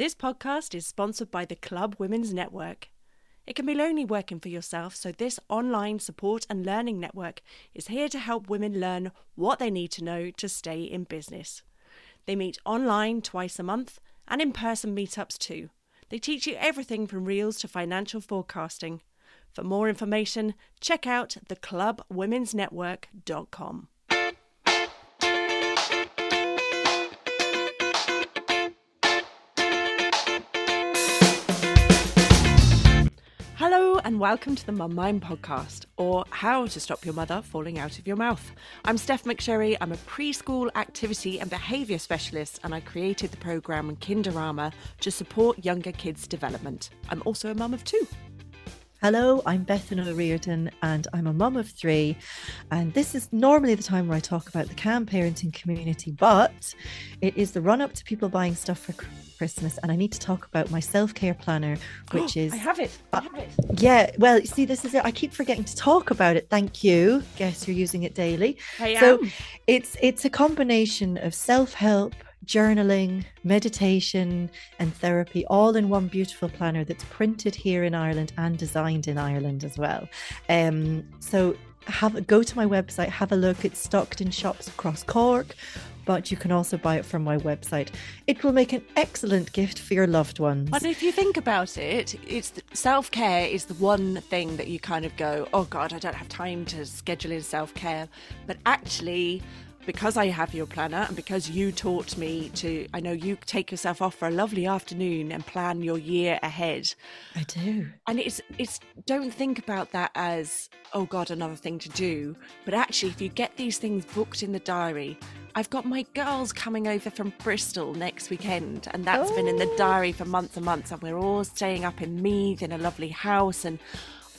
This podcast is sponsored by the Club Women's Network. It can be lonely working for yourself, so this online support and learning network is here to help women learn what they need to know to stay in business. They meet online twice a month and in person meetups too. They teach you everything from reels to financial forecasting. For more information, check out theclubwomensnetwork.com. and welcome to the Mum Mind podcast, or How to Stop Your Mother Falling Out of Your Mouth. I'm Stef McSherry. I'm a preschool activity and behaviour specialist, and I created the programme Kinderama to support younger kids' development. I'm also a mum of two. Hello, I'm Bethan O'Riordan and I'm a mum of three. And this is normally the time where I talk about the Calm parenting community, but it is the run up to people buying stuff for Christmas. And I need to talk about my self care planner, which Oh, is. I have it. I have it. Yeah, well, see, this is it. I keep forgetting to talk about it. Thank you. Guess you're using it daily. I am. So it's it's a combination of self-help, journaling, meditation, and therapy all in one beautiful planner that's printed here in Ireland and designed in Ireland as well. Um, so have go to my website, have a look. It's stocked in shops across Cork, but you can also buy it from my website. It will make an excellent gift for your loved ones. And if you think about it, it's self care is the one thing that you kind of go, oh God, I don't have time to schedule in self care. But actually, because I have your planner and because you taught me to, I know you take yourself off for a lovely afternoon and plan your year ahead. I do. And it's it's don't think about that as oh god another thing to do, but actually if you get these things booked in the diary, I've got my girls coming over from Bristol next weekend and that's been in the Oh. diary for months and months and we're all staying up in Meath in a lovely house and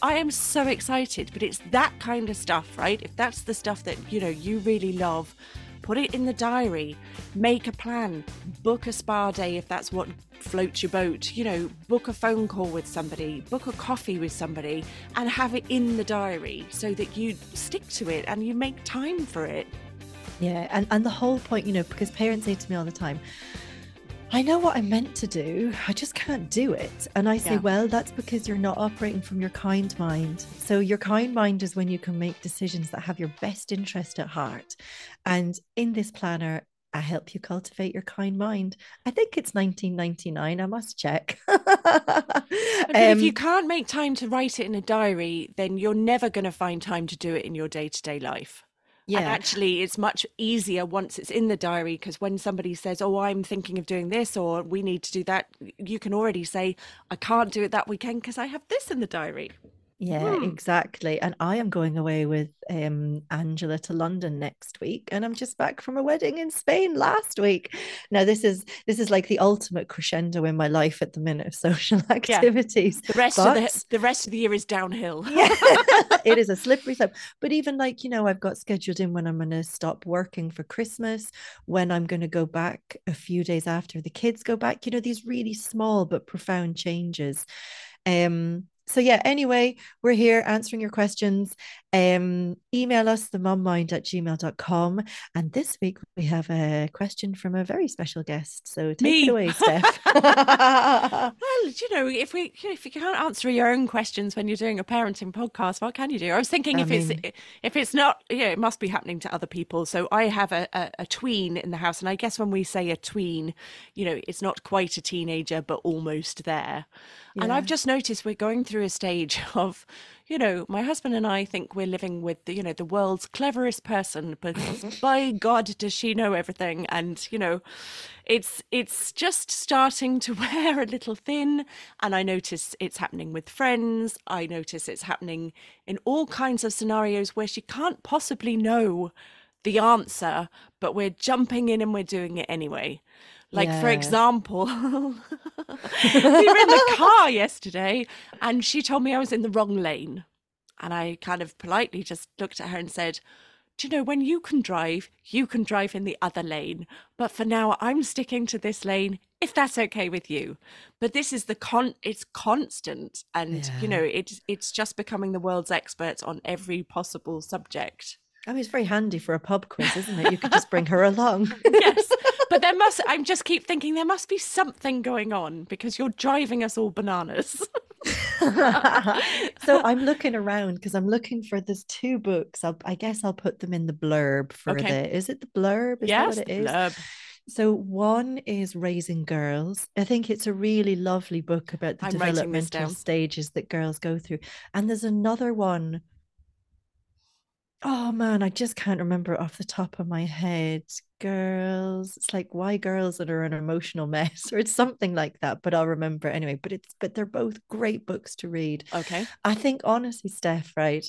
I am so excited, but it's that kind of stuff, right? If that's the stuff that you know you really love, put it in the diary, make a plan, book a spa day if that's what floats your boat, you know, book a phone call with somebody, book a coffee with somebody, and have it in the diary so that you stick to it and you make time for it. Yeah, and, and the whole point, you know, because parents say to me all the time, I know what I'm meant to do, I just can't do it. And I say, Yeah. well, that's because you're not operating from your kind mind. So, your kind mind is when you can make decisions that have your best interest at heart. And in this planner, I help you cultivate your kind mind. I think it's 1999. I must check. But if you Um, can't make time to write it in a diary, then you're never going to find time to do it in your day to day life. And actually, it's much easier once it's in the diary because when somebody says, Oh, I'm thinking of doing this or we need to do that, you can already say, I can't do it that weekend because I have this in the diary. Yeah, Hmm. exactly. And I am going away with um, Angela to London next week, and I'm just back from a wedding in Spain last week. Now, this is this is like the ultimate crescendo in my life at the minute of social activities. The rest of the, the rest of the year is downhill. Yeah, it is a slippery slope. But even like, you know, I've got scheduled in when I'm going to stop working for Christmas, when I'm going to go back a few days after the kids go back, you know, these really small but profound changes. Um, so yeah, anyway, we're here answering your questions. Um, email us the mummind at gmail.com. And this week we have a question from a very special guest. So take Me. it away, Stef. Well, you know, if we if you can't answer your own questions when you're doing a parenting podcast, what can you do? I was thinking I if mean- it's if it's not, yeah, it must be happening to other people. So I have a, a a tween in the house, and I guess when we say a tween, you know, it's not quite a teenager, but almost there. And I've just noticed we're going through a stage of, you know, my husband and I think we're living with the, you know, the world's cleverest person, but mm-hmm. by God, does she know everything? And you know, it's it's just starting to wear a little thin. And i notice it's happening with friends. I notice it's happening in all kinds of scenarios where she can't possibly know the answer but we're jumping in and we're doing it anyway. Like for example we were in the car yesterday and she told me i was in the wrong lane and i kind of politely just looked at her and said do you know when you can drive you can drive in the other lane but for now i'm sticking to this lane if that's okay with you but this is the con it's constant and Yeah. you know it's it's just becoming the world's expert on every possible subject I mean, it's very handy for a pub quiz, isn't it? You could just bring her along. yes but there must, I'm just keep thinking there must be something going on because you're driving us all bananas. so I'm looking around because I'm looking for there's two books. I'll, i guess I'll put them in the blurb for okay. the. Is it the blurb? Is yes, that what it is? Blurb. So one is Raising Girls. I think it's a really lovely book about the I'm developmental stages that girls go through. And there's another one Oh man, I just can't remember off the top of my head. Girls, it's like why girls that are an emotional mess, or it's something like that. But I'll remember anyway. But it's but they're both great books to read. Okay. I think honestly, Stef, right?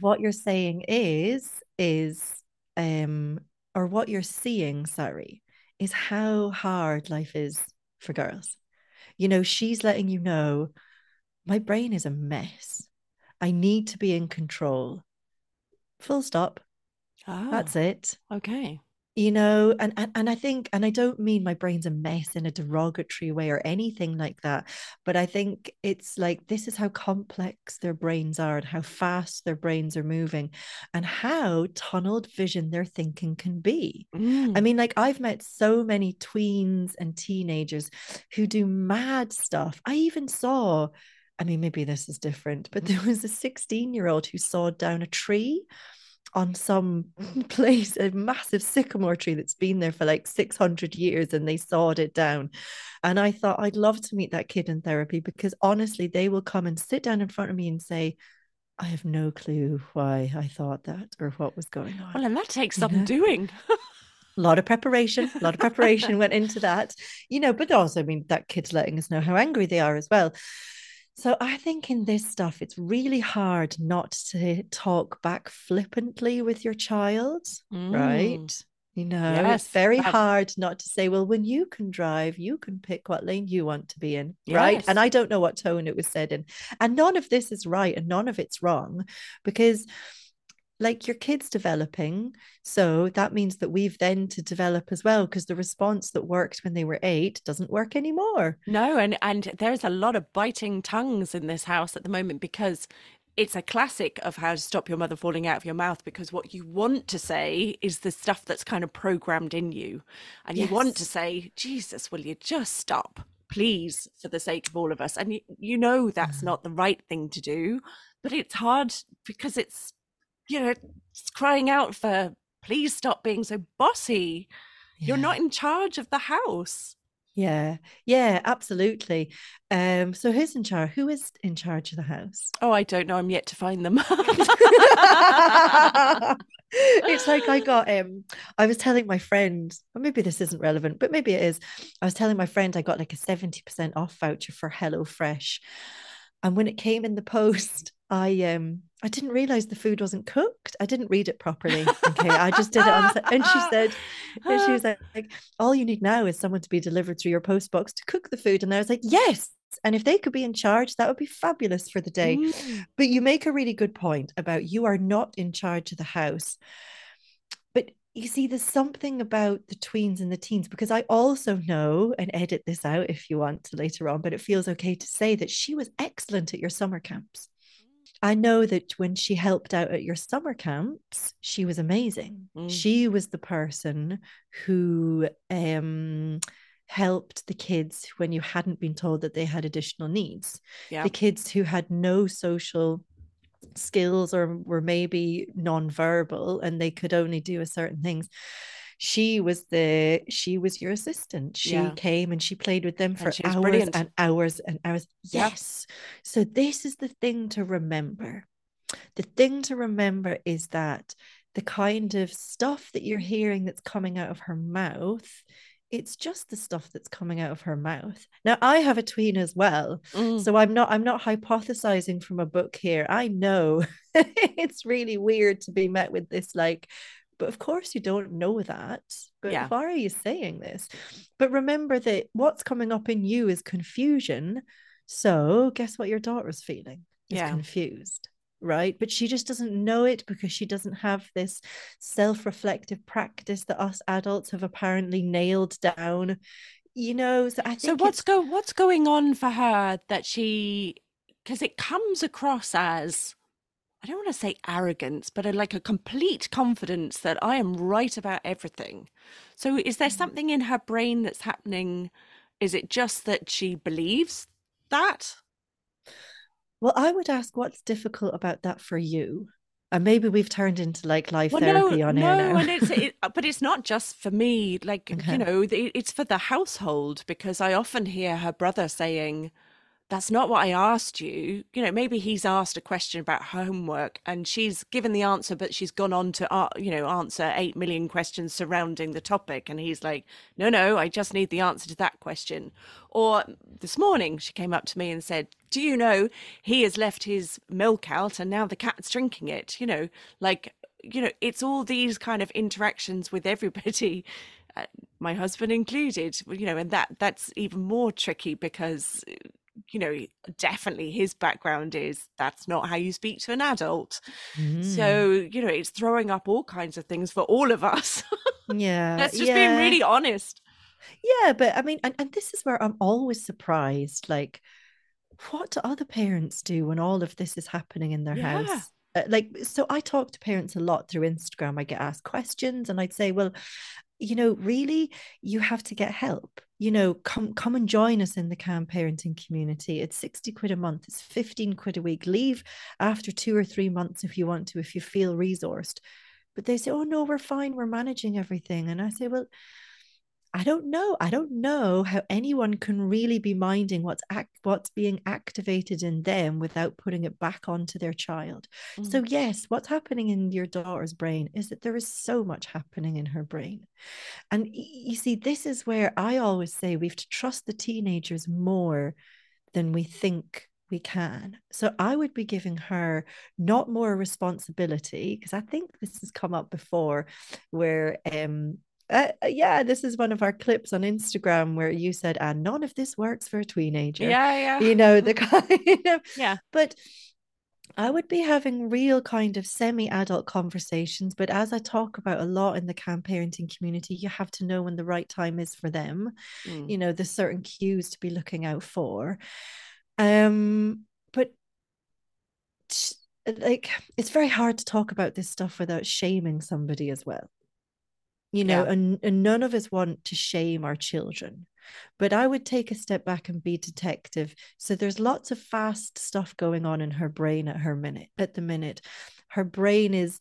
What you're saying is is um or what you're seeing, sorry, is how hard life is for girls. You know, she's letting you know my brain is a mess. I need to be in control full stop. Oh, That's it. Okay. You know, and, and and I think, and I don't mean my brain's a mess in a derogatory way or anything like that, but I think it's like this is how complex their brains are and how fast their brains are moving and how tunneled vision their thinking can be. Mm. I mean, like I've met so many tweens and teenagers who do mad stuff. I even saw I mean, maybe this is different, but there was a 16 year old who sawed down a tree on some place, a massive sycamore tree that's been there for like 600 years, and they sawed it down. And I thought, I'd love to meet that kid in therapy because honestly, they will come and sit down in front of me and say, I have no clue why I thought that or what was going on. Well, and that takes some doing. a lot of preparation a lot of preparation went into that you know but also i mean that kid's letting us know how angry they are as well so I think in this stuff, it's really hard not to talk back flippantly with your child, mm. right? You know, yes, it's very hard not to say, well, when you can drive, you can pick what lane you want to be in, yes. right? And I don't know what tone it was said in. And none of this is right and none of it's wrong because like your kids developing so that means that we've then to develop as well because the response that worked when they were eight doesn't work anymore no and and there's a lot of biting tongues in this house at the moment because it's a classic of how to stop your mother falling out of your mouth because what you want to say is the stuff that's kind of programmed in you and yes. you want to say jesus will you just stop please for the sake of all of us and you, you know that's mm. not the right thing to do but it's hard because it's you know, crying out for, please stop being so bossy. Yeah. You're not in charge of the house. Yeah, yeah, absolutely. Um, so who's in charge? Who is in charge of the house? Oh, I don't know. I'm yet to find them. it's like I got um I was telling my friend, or maybe this isn't relevant, but maybe it is. I was telling my friend I got like a 70% off voucher for Hello Fresh. And when it came in the post, I um I didn't realize the food wasn't cooked. I didn't read it properly. Okay, I just did it on. And she said, and she was like, "All you need now is someone to be delivered through your post box to cook the food." And I was like, "Yes." And if they could be in charge, that would be fabulous for the day. Mm. But you make a really good point about you are not in charge of the house. But you see, there's something about the tweens and the teens because I also know, and edit this out if you want to later on, but it feels okay to say that she was excellent at your summer camps. I know that when she helped out at your summer camps, she was amazing. Mm. She was the person who um, helped the kids when you hadn't been told that they had additional needs. Yeah. The kids who had no social skills or were maybe non-verbal and they could only do a certain things she was the she was your assistant. She yeah. came and she played with them for hours brilliant. and hours and hours. Yes. So this is the thing to remember. The thing to remember is that the kind of stuff that you're hearing that's coming out of her mouth it's just the stuff that's coming out of her mouth. Now i have a tween as well mm. so i'm not i'm not hypothesizing from a book here. I know it's really weird to be met with this like but of course, you don't know that. But yeah. why are you saying this? But remember that what's coming up in you is confusion. So, guess what your daughter's feeling? Is yeah. confused, right? But she just doesn't know it because she doesn't have this self reflective practice that us adults have apparently nailed down. You know, so I think. So, what's, go- what's going on for her that she, because it comes across as I don't want to say arrogance, but a, like a complete confidence that I am right about everything. So is there Mm. something in her brain that's happening? Is it just that she believes that? Well, I would ask what's difficult about that for you? And maybe we've turned into like life Well, no, therapy on air no, now. and it's it, but it's not just for me. Like, you know, it's for the household because I often hear her brother saying, That's not what I asked you. You know, maybe he's asked a question about homework and she's given the answer, but she's gone on to, uh, you know, answer 8 million questions surrounding the topic. And he's like, no, no, I just need the answer to that question. Or this morning, she came up to me and said, Do you know he has left his milk out and now the cat's drinking it? You know, like, you know, it's all these kind of interactions with everybody. Uh, my husband included you know and that that's even more tricky because you know, definitely his background is that's not how you speak to an adult. Mm. So, you know, it's throwing up all kinds of things for all of us. Yeah, Let's just being really honest. yeah. But I mean, and, and this is where I'm always surprised. Like, what do other parents do when all of this is happening in their Yeah. house? Uh, like, so I talk to parents a lot through Instagram. I get asked questions, and I'd say, well, you know, really, you have to get help. You know, come come and join us in the Calm Parenting community. It's 60 quid a month, it's 15 quid a week. Leave after two or three months if you want to, if you feel resourced. But they say, oh no, we're fine, we're managing everything. And I say, well, I don't know. I don't know how anyone can really be minding what's act what's being activated in them without putting it back onto their child. So Mm. yes, what's happening in your daughter's brain is that there is so much happening in her brain. And you see, this is where I always say we have to trust the teenagers more than we think we can. So I would be giving her not more responsibility, because I think this has come up before where um uh, yeah, this is one of our clips on Instagram where you said, and none of this works for a teenager. Yeah, yeah. You know, the kind of Yeah. but I would be having real kind of semi-adult conversations, but as I talk about a lot in the Calm Parenting community, you have to know when the right time is for them. Mm. You know, there's certain cues to be looking out for. Um, but like it's very hard to talk about this stuff without shaming somebody as well. You know, Yeah. and, and none of us want to shame our children. But I would take a step back and be detective. So there's lots of fast stuff going on in her brain at her minute at the minute. Her brain is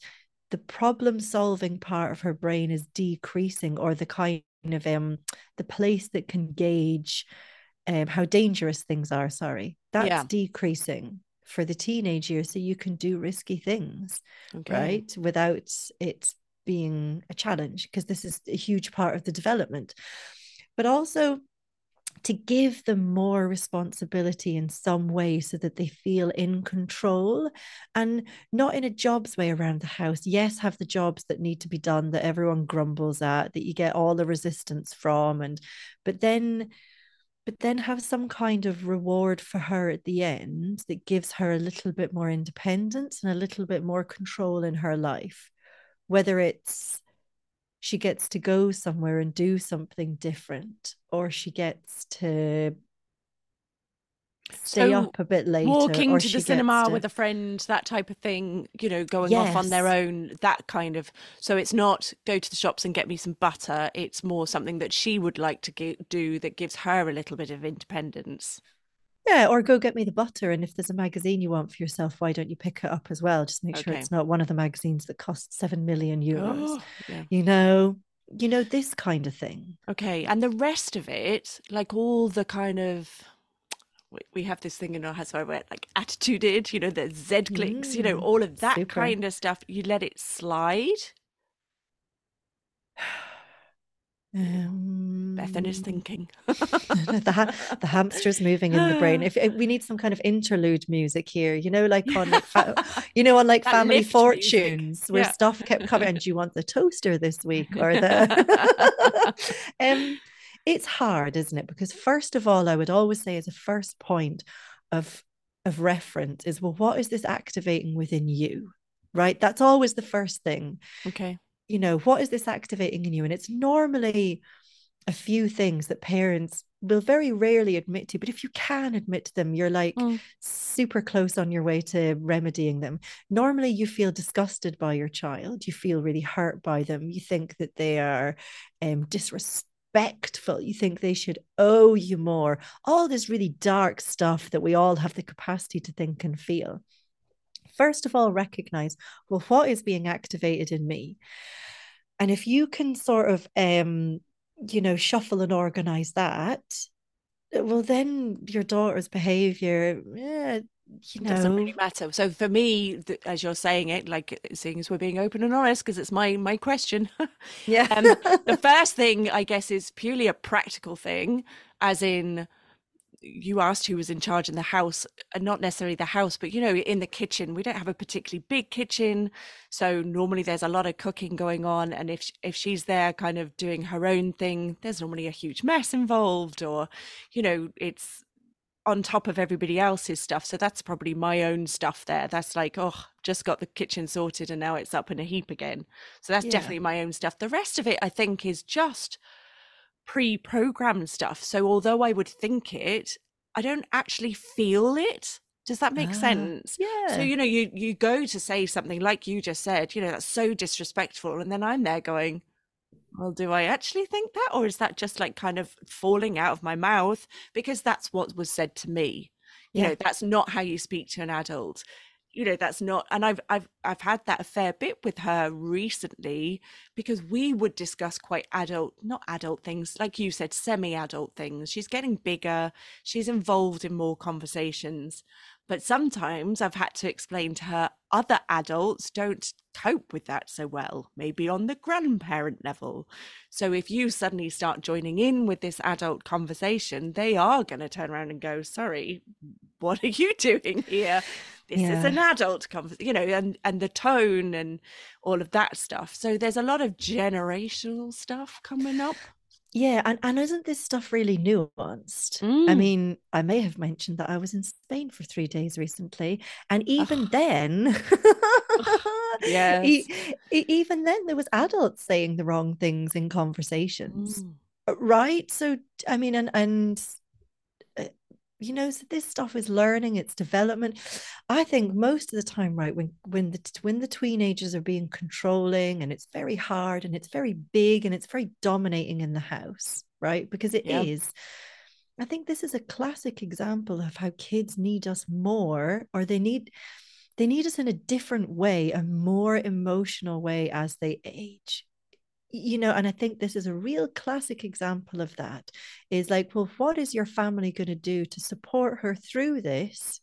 the problem solving part of her brain is decreasing, or the kind of um the place that can gauge um how dangerous things are. Sorry, that's Yeah. decreasing for the teenage years, so you can do risky things Okay. right? Without it being a challenge, because this is a huge part of the development. But also to give them more responsibility in some way so that they feel in control and not in a jobs way around the house. Yes, have the jobs that need to be done that everyone grumbles at, that you get all the resistance from, and but then but then have some kind of reward for her at the end that gives her a little bit more independence and a little bit more control in her life. Whether it's she gets to go somewhere and do something different, or she gets to stay So up a bit later, walking to the cinema to, with a friend, that type of thing, you know, going off on their own, that kind of. So it's not go to the shops and get me some butter. It's more something that she would like to gi- do that gives her a little bit of independence. Yeah, or go get me the butter. And if there's a magazine you want for yourself, why don't you pick it up as well? Just make sure Okay. it's not one of the magazines that costs seven million euros. Oh, yeah. You know, you know this kind of thing. Okay. And the rest of it, like all the kind of we- have this thing in our house where we're like attituded, you know, the Z clicks, you know, Mm, all of that super. kind of stuff. You let it slide. Bethan is Um, thinking. the ha- the hamster's moving in the brain. If, if we need some kind of interlude music here, you know, like on like fa- you know on like That Family lift music. Fortunes, where Yeah. stuff kept coming. And do you want the toaster this week or the? um, it's hard, isn't it? Because first of all, I would always say as a first point of of reference is well, what is this activating within you? Right, that's always the first thing okay. You know, what is this activating in you? And it's normally a few things that parents will very rarely admit to, but if you can admit to them, you're like mm. super close on your way to remedying them. Normally, you feel disgusted by your child, you feel really hurt by them, you think that they are um, disrespectful, you think they should owe you more, all this really dark stuff that we all have the capacity to think and feel. First of all, recognize well, what is being activated in me? And if you can sort of um, you know, shuffle and organize that, uh, well, then your daughter's behavior, yeah, you know, doesn't really matter. So for me, as you're saying it, like seeing as we're being open and honest, because it's my my question. yeah. um, the first thing, I guess, is purely a practical thing, as in you asked who was in charge in the house and not necessarily the house but you know in the kitchen. We don't have a particularly big kitchen so normally there's a lot of cooking going on and if if she's there kind of doing her own thing there's normally a huge mess involved or you know it's on top of everybody else's stuff. So that's probably my own stuff there. That's like oh just got the kitchen sorted and now it's up in a heap again. So that's yeah. definitely my own stuff. The rest of it i think is just pre-programmed stuff. So although I would think it, I don't actually feel it. Does that make ah, sense? Yeah. So you know, you you go to say something like you just said, you know, that's so disrespectful, and then I'm there going, well, do I actually think that, or is that just like kind of falling out of my mouth because that's what was said to me? You yeah. know, that's not how you speak to an adult you know that's not and i've i've i've had that a fair bit with her recently because we would discuss quite adult not adult things like you said semi adult things. She's getting bigger. She's involved in more conversations but sometimes i've had to explain to her other adults don't cope with that so well maybe on the grandparent level. So if you suddenly start joining in with this adult conversation they are going to turn around and go sorry what are you doing here? This yeah. is an adult conversation you know and and the tone and all of that stuff. So there's a lot of generational stuff coming up yeah and, and isn't this stuff really nuanced mm. i mean i may have mentioned that i was in spain for three days recently and even oh. then yes. e- even then there was adults saying the wrong things in conversations mm. right so i mean and and you know so this stuff is learning it's development i think most of the time right when when the when the teenagers are being controlling and it's very hard and it's very big and it's very dominating in the house right because it yeah. is. i think this is a classic example of how kids need us more or they need they need us in a different way a more emotional way as they age you know and i think this is a real classic example of that is like well what is your family going to do to support her through this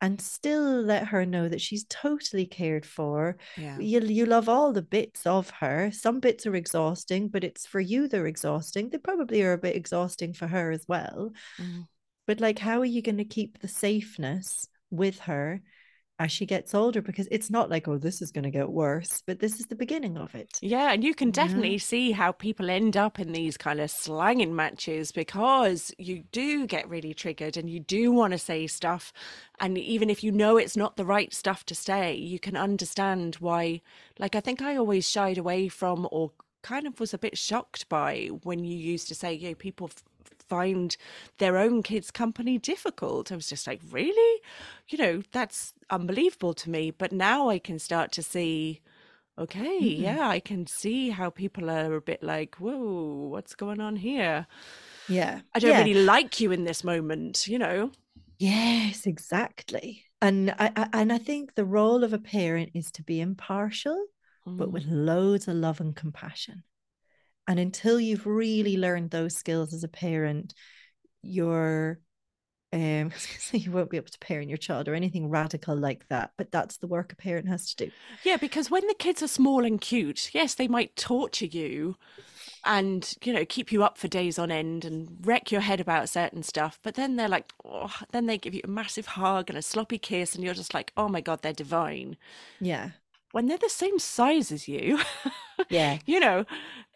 and still let her know that she's totally cared for yeah. you, you love all the bits of her some bits are exhausting but it's for you they're exhausting they probably are a bit exhausting for her as well mm. but like how are you going to keep the safeness with her as she gets older because it's not like oh this is going to get worse but this is the beginning of it yeah and you can definitely yeah. see how people end up in these kind of slanging matches because you do get really triggered and you do want to say stuff and even if you know it's not the right stuff to say you can understand why like i think i always shied away from or kind of was a bit shocked by when you used to say yeah people find their own kids' company difficult. I was just like, really? You know, that's unbelievable to me. But now I can start to see, okay, mm-hmm. yeah, I can see how people are a bit like, whoa, what's going on here? Yeah. I don't yeah. really like you in this moment, you know? Yes, exactly. And I, I, and I think the role of a parent is to be impartial, mm. but with loads of love and compassion. And until you've really learned those skills as a parent, you're um you won't be able to parent your child or anything radical like that but that's the work a parent has to do. Yeah because when the kids are small and cute yes they might torture you and you know keep you up for days on end and wreck your head about certain stuff but then they're like oh, then they give you a massive hug and a sloppy kiss and you're just like oh my god they're divine. Yeah when they're the same size as you, yeah, you know,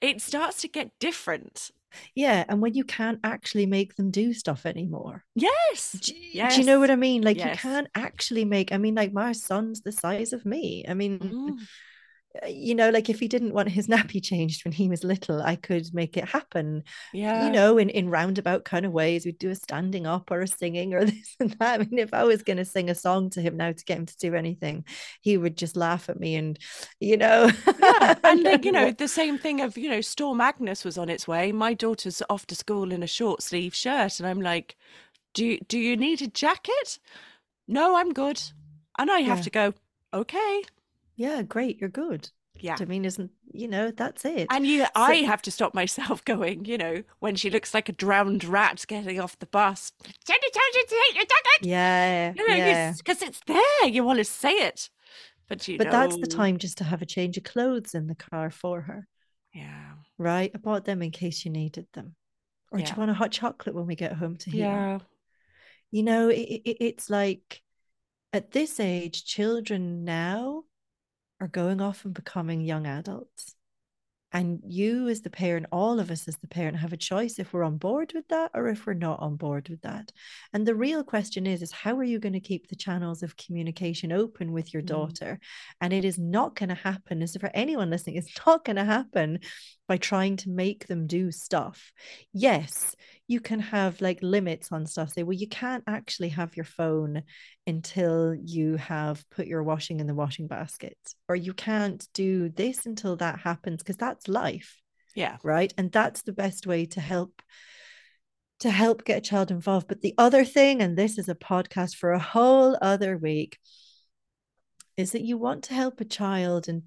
it starts to get different. Yeah, and when you can't actually make them do stuff anymore. Yes. Do, yes. do you know what I mean? Like yes. you can't actually make I mean like my son's the size of me. I mean mm. Uh, you know, like if he didn't want his nappy changed when he was little, I could make it happen. Yeah. You know, in, in roundabout kind of ways. We'd do a standing up or a singing or this and that. I mean, if I was going to sing a song to him now to get him to do anything, he would just laugh at me and, you know. yeah. And like, you know, the same thing of, you know, Storm Agnes was on its way. My daughter's off to school in a short sleeve shirt. And I'm like, do you, do you need a jacket? No, I'm good. And I have Yeah. to go, okay. Yeah, great, you're good. Yeah. I mean, isn't, you know, that's it. And you, I have to stop myself going, you know, when she looks like a drowned rat getting off the bus. Jenny told you to take your yeah. You know, yeah. because it's there. You want to say it. But you But that's the time just to have a change of clothes in the car for her. Yeah. right? I bought them in case you needed them. Or do you want a hot chocolate when we get home to here? Yeah. You know, it, it, it's like at this age, children now are going off and becoming young adults. And you, as the parent, all of us as the parent, have a choice if we're on board with that or if we're not on board with that. And the real question is, is how are you going to keep the channels of communication open with your Mm. daughter? And it is not going to happen, as for anyone listening, it's not going to happen by trying to make them do stuff. Yes, you can have like limits on stuff. Say, well, you can't actually have your phone until you have put your washing in the washing basket, or you can't do this until that happens, because that's life, Yeah. right? And that's the best way to help to help get a child involved. But the other thing, and this is a podcast for a whole other week, is that you want to help a child and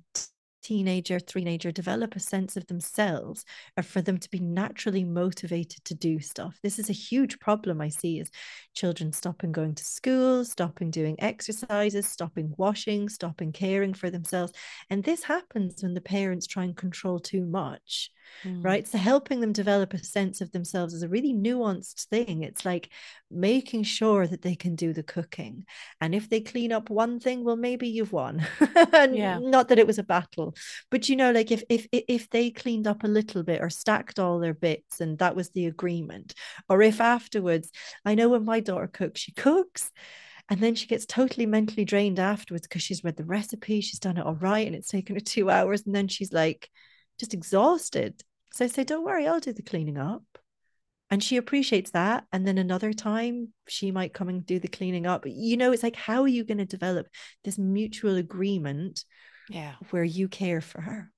teenager, teenager develop a sense of themselves or for them to be naturally motivated to do stuff. This is a huge problem I see is children stopping going to school, stopping doing exercises, stopping washing, stopping caring for themselves. And this happens when the parents try and control too much Mm. right? So helping them develop a sense of themselves is a really nuanced thing. It's like making sure that they can do the cooking. And if they clean up one thing, well, maybe you've won. And Yeah. Not that it was a battle, but you know, like if if if they cleaned up a little bit or stacked all their bits and that was the agreement, or if afterwards, I know when my daughter cooks, she cooks. And then she gets totally mentally drained afterwards because she's read the recipe, she's done it all right, and it's taken her two hours. And then she's like, just exhausted. So I say, don't worry, I'll do the cleaning up. And she appreciates that. And then another time she might come and do the cleaning up. You know, it's like, how are you going to develop this mutual agreement Yeah. where you care for her?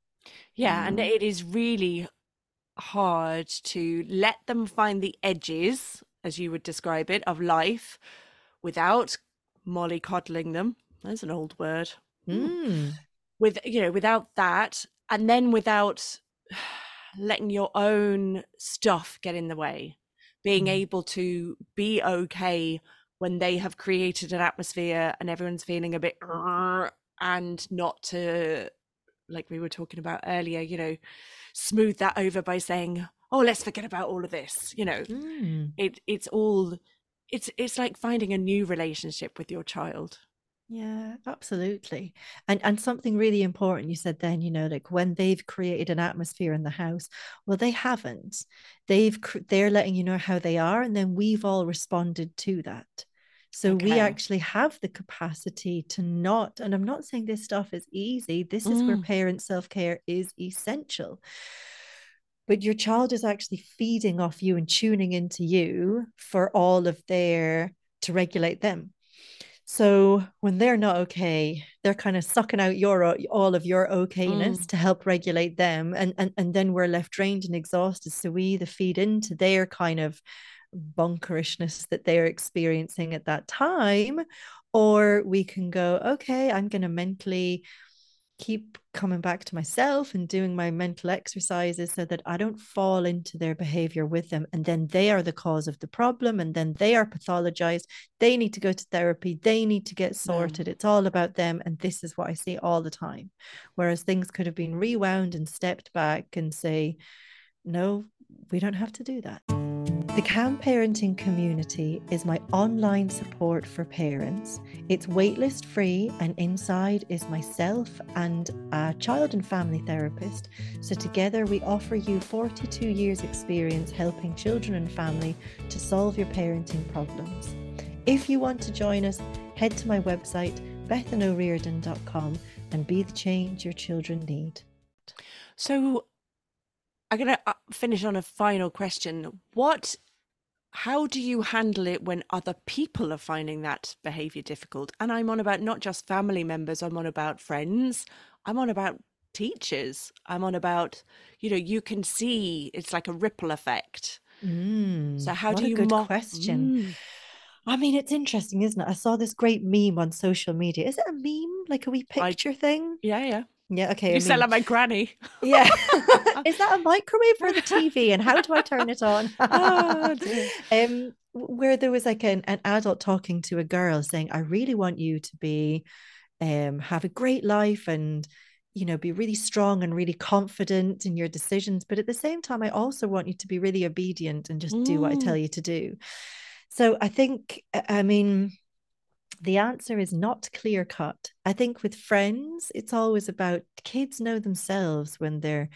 Yeah. And it is really hard to let them find the edges, as you would describe it, of life without mollycoddling them. There's an old word. Mm. With, you know, without that, and then without letting your own stuff get in the way, being Mm. able to be okay when they have created an atmosphere and everyone's feeling a bit and not to like we were talking about earlier you know smooth that over by saying oh let's forget about all of this you know Mm. it it's all it's it's like finding a new relationship with your child Yeah, absolutely. And and something really important you said then, you know, like when they've created an atmosphere in the house, well, they haven't. They've they're letting you know how they are, and then we've all responded to that. So we actually have the capacity to not, and I'm not saying this stuff is easy. This is where Mm. parent self-care is essential. But your child is actually feeding off you and tuning into you for all of their to regulate them. So when they're not okay, they're kind of sucking out your all of your okayness Mm. to help regulate them, and and and then we're left drained and exhausted. So we either feed into their kind of bunkerishness that they're experiencing at that time, or we can go, okay, I'm going to mentally keep coming back to myself and doing my mental exercises so that I don't fall into their behavior with them. And then they are the cause of the problem. And then they are pathologized. They need to go to therapy. They need to get mm. sorted. It's all about them. And this is what I see all the time. Whereas things could have been rewound and stepped back and say, no, we don't have to do that. The Calm Parenting community is my online support for parents. It's waitlist free, and inside is myself and a child and family therapist. So, together, we offer you 42 years' experience helping children and family to solve your parenting problems. If you want to join us, head to my website, bethanoriordan.com, and be the change your children need. So I'm going to uh, finish on a final question. What how do you handle it when other people are finding that behavior difficult? And I'm on about not just family members, I'm on about friends, I'm on about teachers, I'm on about, you know, you can see it's like a ripple effect. Mm, So how what do a you good mo- question. Mm, I mean, it's interesting, isn't it? I saw this great meme on social media. Is it a meme, like a wee I picture thing? yeah, yeah. Yeah, okay, You sound meme. like my granny. Yeah. Is that a microwave or the TV? And how do I turn it on? Oh, um, where there was like an, an adult talking to a girl saying, I really want you to be um have a great life and you know be really strong and really confident in your decisions. But at the same time, I also want you to be really obedient and just do what I tell Mm, you to do. So I think, I mean, the answer is not clear cut. I think with friends, it's always about kids know themselves when they're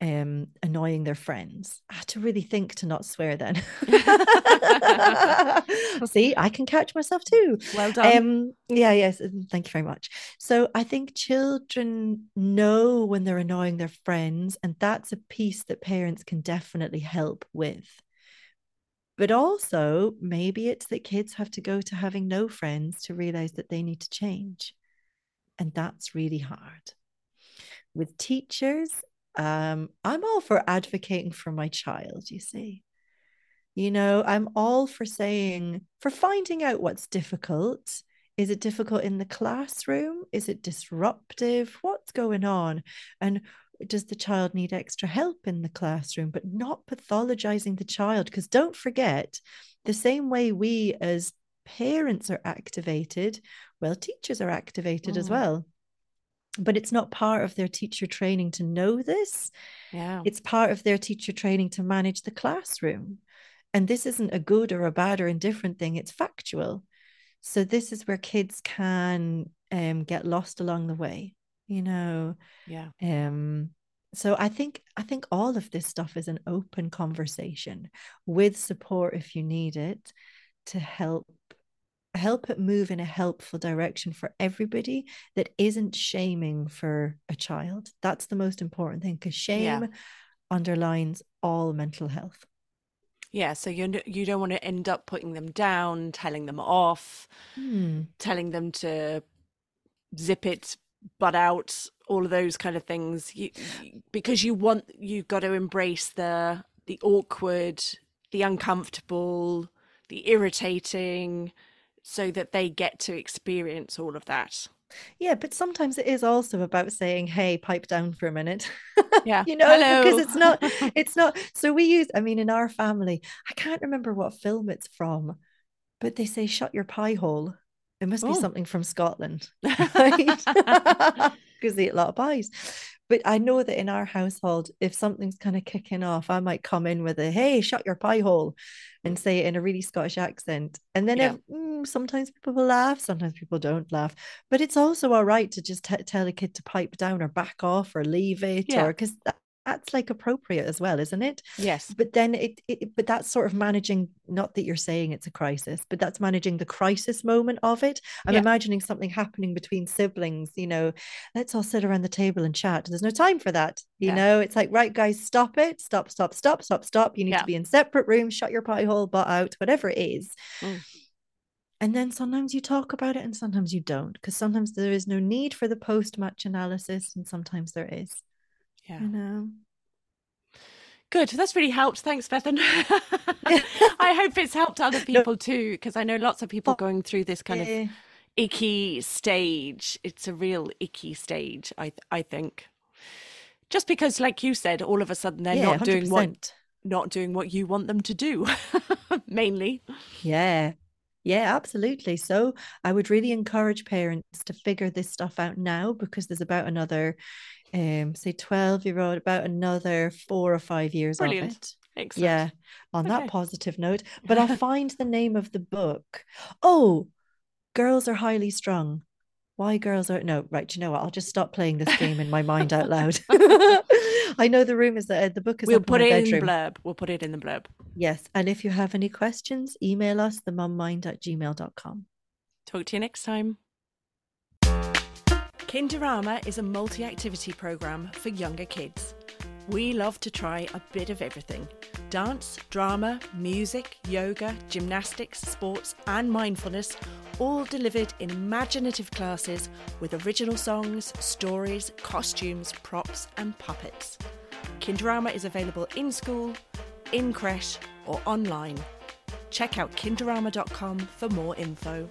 um annoying their friends. I had to really think to not swear then. See, I can catch myself too. well done. Um, yeah, yes, thank you very much. So I think children know when they're annoying their friends, and that's a piece that parents can definitely help with. But also, maybe it's that kids have to go to having no friends to realize that they need to change. And that's really hard. With teachers, um, I'm all for advocating for my child, you see. You know, I'm all for saying, for finding out what's difficult. Is it difficult in the classroom? Is it disruptive? What's going on? And does the child need extra help in the classroom? But not pathologizing the child. Because don't forget, the same way we as parents are activated, well, teachers are activated as Mm, well. But it's not part of their teacher training to know this. yeah. It's part of their teacher training to manage the classroom. And this isn't a good or a bad or indifferent thing, it's factual. So this is where kids can um, get lost along the way, you know. Yeah. Um, so I think I think all of this stuff is an open conversation with support if you need it to help help it move in a helpful direction for everybody that isn't shaming for a child. That's the most important thing because Yeah. shame underlines all mental health. Yeah. So you you don't want to end up putting them down, telling them off, Hmm. telling them to zip it butt out, all of those kind of things. You, because you want you've got to embrace the the awkward, the uncomfortable, the irritating, so that they get to experience all of that. Yeah, but sometimes it is also about saying, "Hey, pipe down for a minute." Yeah. you know, because it's not it's not so we use I mean in our family, I can't remember what film it's from, but they say shut your pie hole. It must be Oh. something from Scotland, right? Because they eat a lot of pies. But I know that in our household, if something's kind of kicking off, I might come in with a hey, shut your pie hole and say it in a really Scottish accent. And then Yeah. if, mm, sometimes people will laugh, sometimes people don't laugh. But it's also all right to just t- tell a kid to pipe down or back off or leave it, Yeah. or because that's like appropriate as well, isn't it? Yes. But then it, it, but that's sort of managing, not that you're saying it's a crisis, but that's managing the crisis moment of it. I'm Yeah. imagining something happening between siblings, you know, let's all sit around the table and chat. There's no time for that. You Yeah. know, it's like, right, guys, stop it, stop, stop, stop, stop, stop. You need Yeah. to be in separate rooms, shut your pie hole, butt out, whatever it is. Mm. And then sometimes you talk about it and sometimes you don't, because sometimes there is no need for the post match analysis and sometimes there is, Yeah. you know. Good. That's really helped. Thanks, Bethan. I hope it's helped other people too, because I know lots of people going through this kind of icky stage. It's a real icky stage, I I think. Just because, like you said, all of a sudden they're Yeah, not doing what not doing what you want them to do, mainly. Yeah. Yeah, absolutely. So I would really encourage parents to figure this stuff out now because there's about another, um, say 12 year old, about another four or five years of Brilliant. it. Excellent. Yeah, on that positive note. But I'll find the name of the book. Oh, Girls Are Highly Strung. Why girls are no, right. You know what? I'll just stop playing this game in my mind out loud. I know the room is that uh, the book is We'll in put it in the bedroom. blurb. We'll put it in the blurb. Yes. And if you have any questions, email us themummind at gmail.com. Talk to you next time. Kinderama is a multi activity programme for younger kids. We love to try a bit of everything dance, drama, music, yoga, gymnastics, sports, and mindfulness, all delivered in imaginative classes with original songs, stories, costumes, props, and puppets. Kinderama is available in school, in creche, or online. Check out kinderama.com for more info.